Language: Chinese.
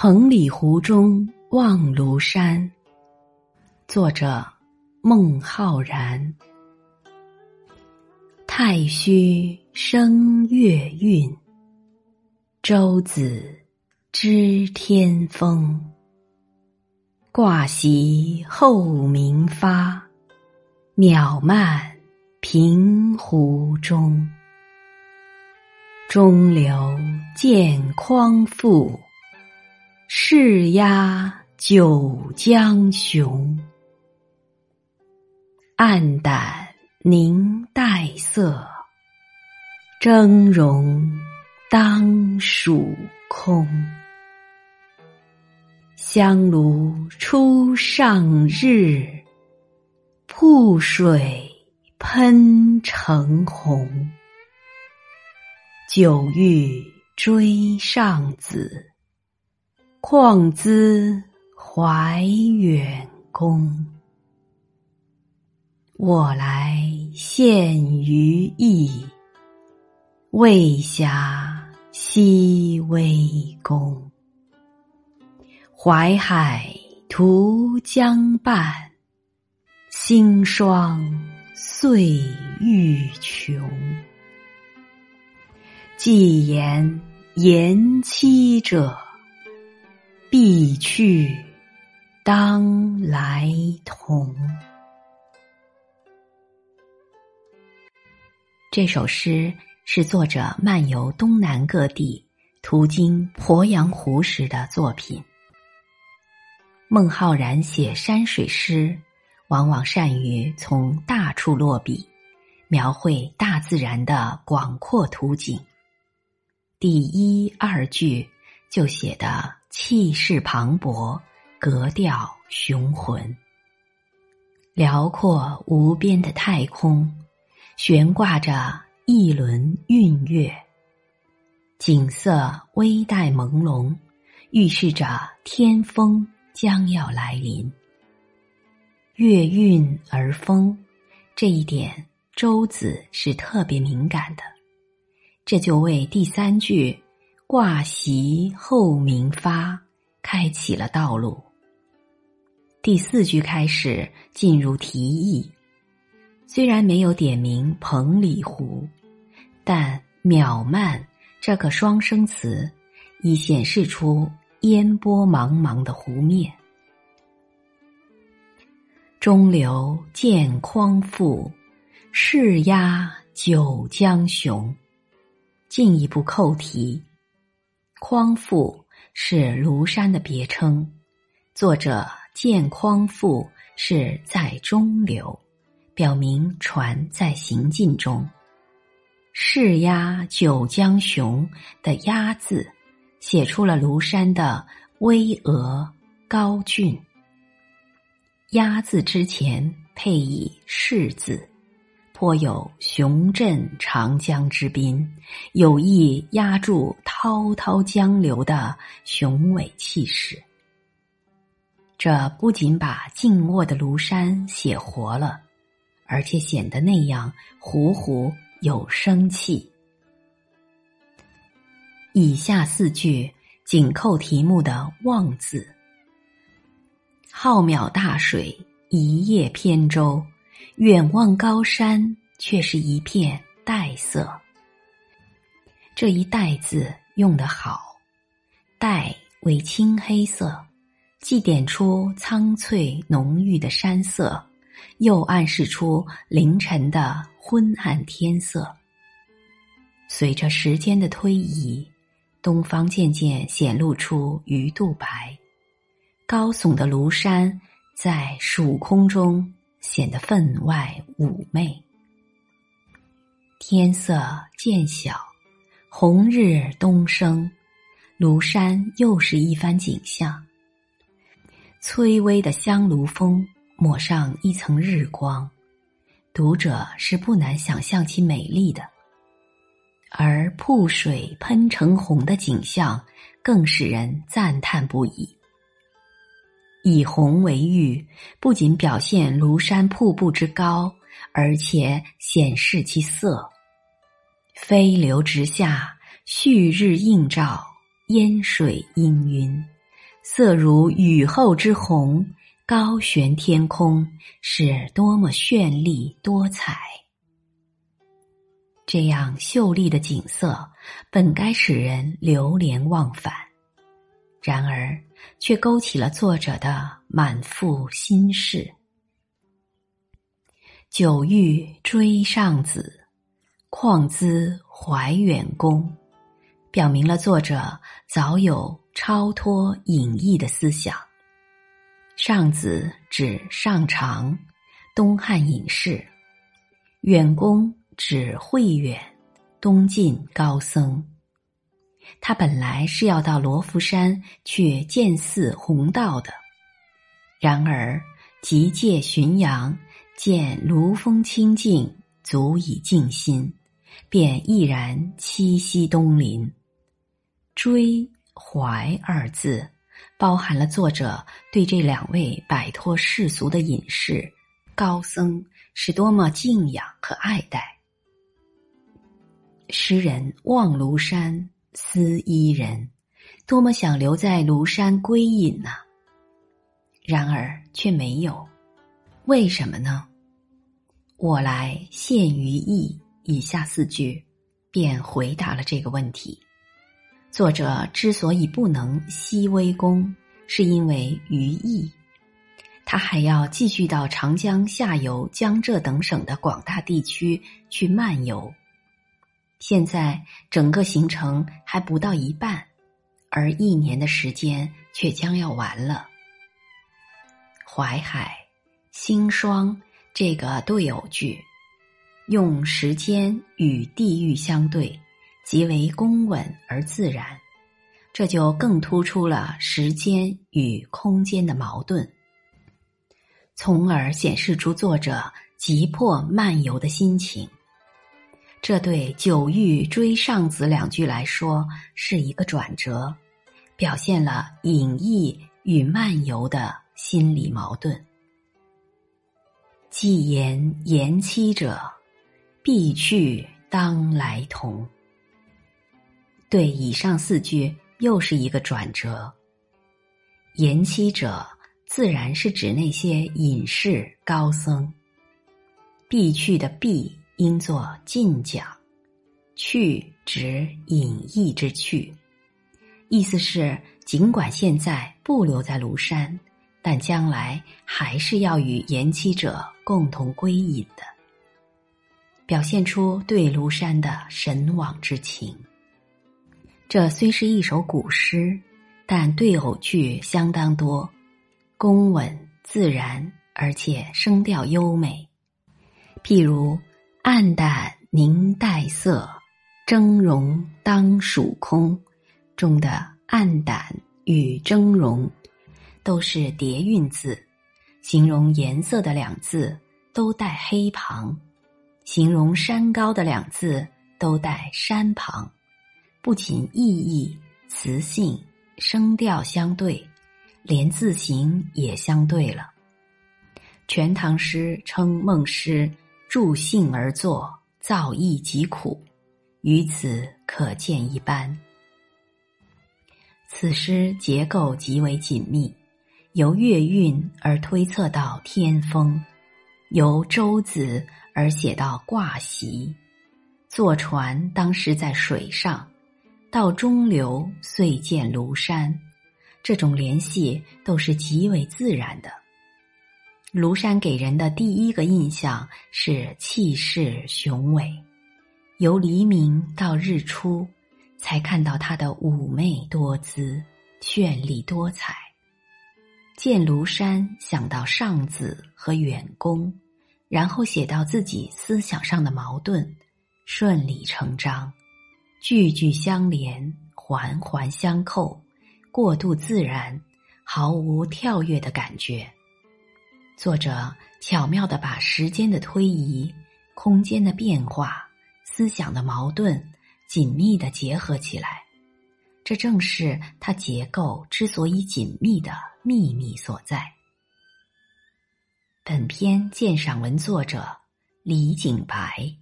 彭里湖中望庐山。作者：孟浩然。太虚生月运，舟子知天风。挂席后明发，渺漫平湖中。中流见匡复。势压九江雄，暗淡凝黛色，峥嵘当属空。香炉初上日，瀑水喷成洪。久欲追上子。况兹怀远公，我来献于邑，未暇西微公。淮海图江畔，星霜岁欲穷。既言言期者。必去，当来同。这首诗是作者漫游东南各地、途经鄱阳湖时的作品。孟浩然写山水诗，往往善于从大处落笔，描绘大自然的广阔图景。第一二句就写的。气势磅礴，格调雄浑。辽阔无边的太空，悬挂着一轮晕月。景色微带朦胧，预示着天风将要来临。月晕而风，这一点周子是特别敏感的，这就为第三句。挂席后明发，开启了道路。第四句开始进入题意，虽然没有点名彭里湖，但渺漫这个双生词已显示出烟波茫茫的湖面。中流见匡复，势压九江雄。进一步扣题。匡复是庐山的别称，作者见匡复是在中流，表明船在行进中。势压九江雄的“压”字，写出了庐山的巍峨高峻。压字之前配以势字。颇有雄镇长江之滨，有意压住滔滔江流的雄伟气势。这不仅把静默的庐山写活了，而且显得那样虎虎有生气。以下四句紧扣题目的“望”字：浩渺大水，一叶扁舟。远望高山，却是一片黛色。这一“黛”字用得好，“黛”为青黑色，既点出苍翠浓郁的山色，又暗示出凌晨的昏暗天色。随着时间的推移，东方渐渐显露出鱼肚白，高耸的庐山在曙空中。显得分外妩媚。天色渐晓，红日东升，庐山又是一番景象。崔微的香炉峰抹上一层日光，读者是不难想象其美丽的。而瀑水喷成红的景象，更使人赞叹不已。以红为喻，不仅表现庐山瀑布之高，而且显示其色。飞流直下，旭日映照，烟水氤氲，色如雨后之红，高悬天空，是多么绚丽多彩！这样秀丽的景色，本该使人流连忘返，然而却勾起了作者的满腹心事。久欲追上子，况兹怀远公。表明了作者早有超脱隐逸的思想。上子指上长，东汉隐士；远公指慧远，东晋高僧。他本来是要到罗浮山去见寺弘道的，然而即借浔阳见庐风清净，足以静心，便毅然栖息东林。追怀二字，包含了作者对这两位摆脱世俗的隐士高僧是多么敬仰和爱戴。诗人望庐山思伊人，多么想留在庐山归隐呐！然而却没有，为什么呢？我来献于意，以下四句便回答了这个问题。作者之所以不能西微宫，是因为于意，他还要继续到长江下游江浙等省的广大地区去漫游。现在整个行程还不到一半，而一年的时间却将要完了。淮海、星霜这个对偶句，用时间与地域相对。极为公稳而自然，这就更突出了时间与空间的矛盾，从而显示出作者急迫漫游的心情。这对“久欲追上子”两句来说是一个转折，表现了隐逸与漫游的心理矛盾。既言言期者，必去当来同。对以上四句又是一个转折。言期者，自然是指那些隐士高僧。必去的必应作近讲，去指隐逸之去，意思是尽管现在不留在庐山，但将来还是要与言期者共同归隐的，表现出对庐山的神往之情。这虽是一首古诗，但对偶句相当多，工稳自然，而且声调优美。譬如“暗淡凝黛色，峥嵘当属空”中的“暗淡”与“峥嵘”都是叠韵字，形容颜色的两字都带黑旁，形容山高的两字都带山旁。不仅意义、词性、声调相对，连字形也相对了。《全唐诗》称孟诗助兴而作，造诣极苦，于此可见一斑。此诗结构极为紧密，由月韵而推测到天风，由舟子而写到挂席，坐船当时在水上。到中流，遂见庐山，这种联系都是极为自然的。庐山给人的第一个印象是气势雄伟，由黎明到日出，才看到它的妩媚多姿、绚丽多彩。见庐山，想到上子和远公，然后写到自己思想上的矛盾，顺理成章。句句相连，环环相扣，过渡自然，毫无跳跃的感觉。作者巧妙的把时间的推移、空间的变化、思想的矛盾紧密的结合起来，这正是它结构之所以紧密的秘密所在。本篇鉴赏文作者李景白。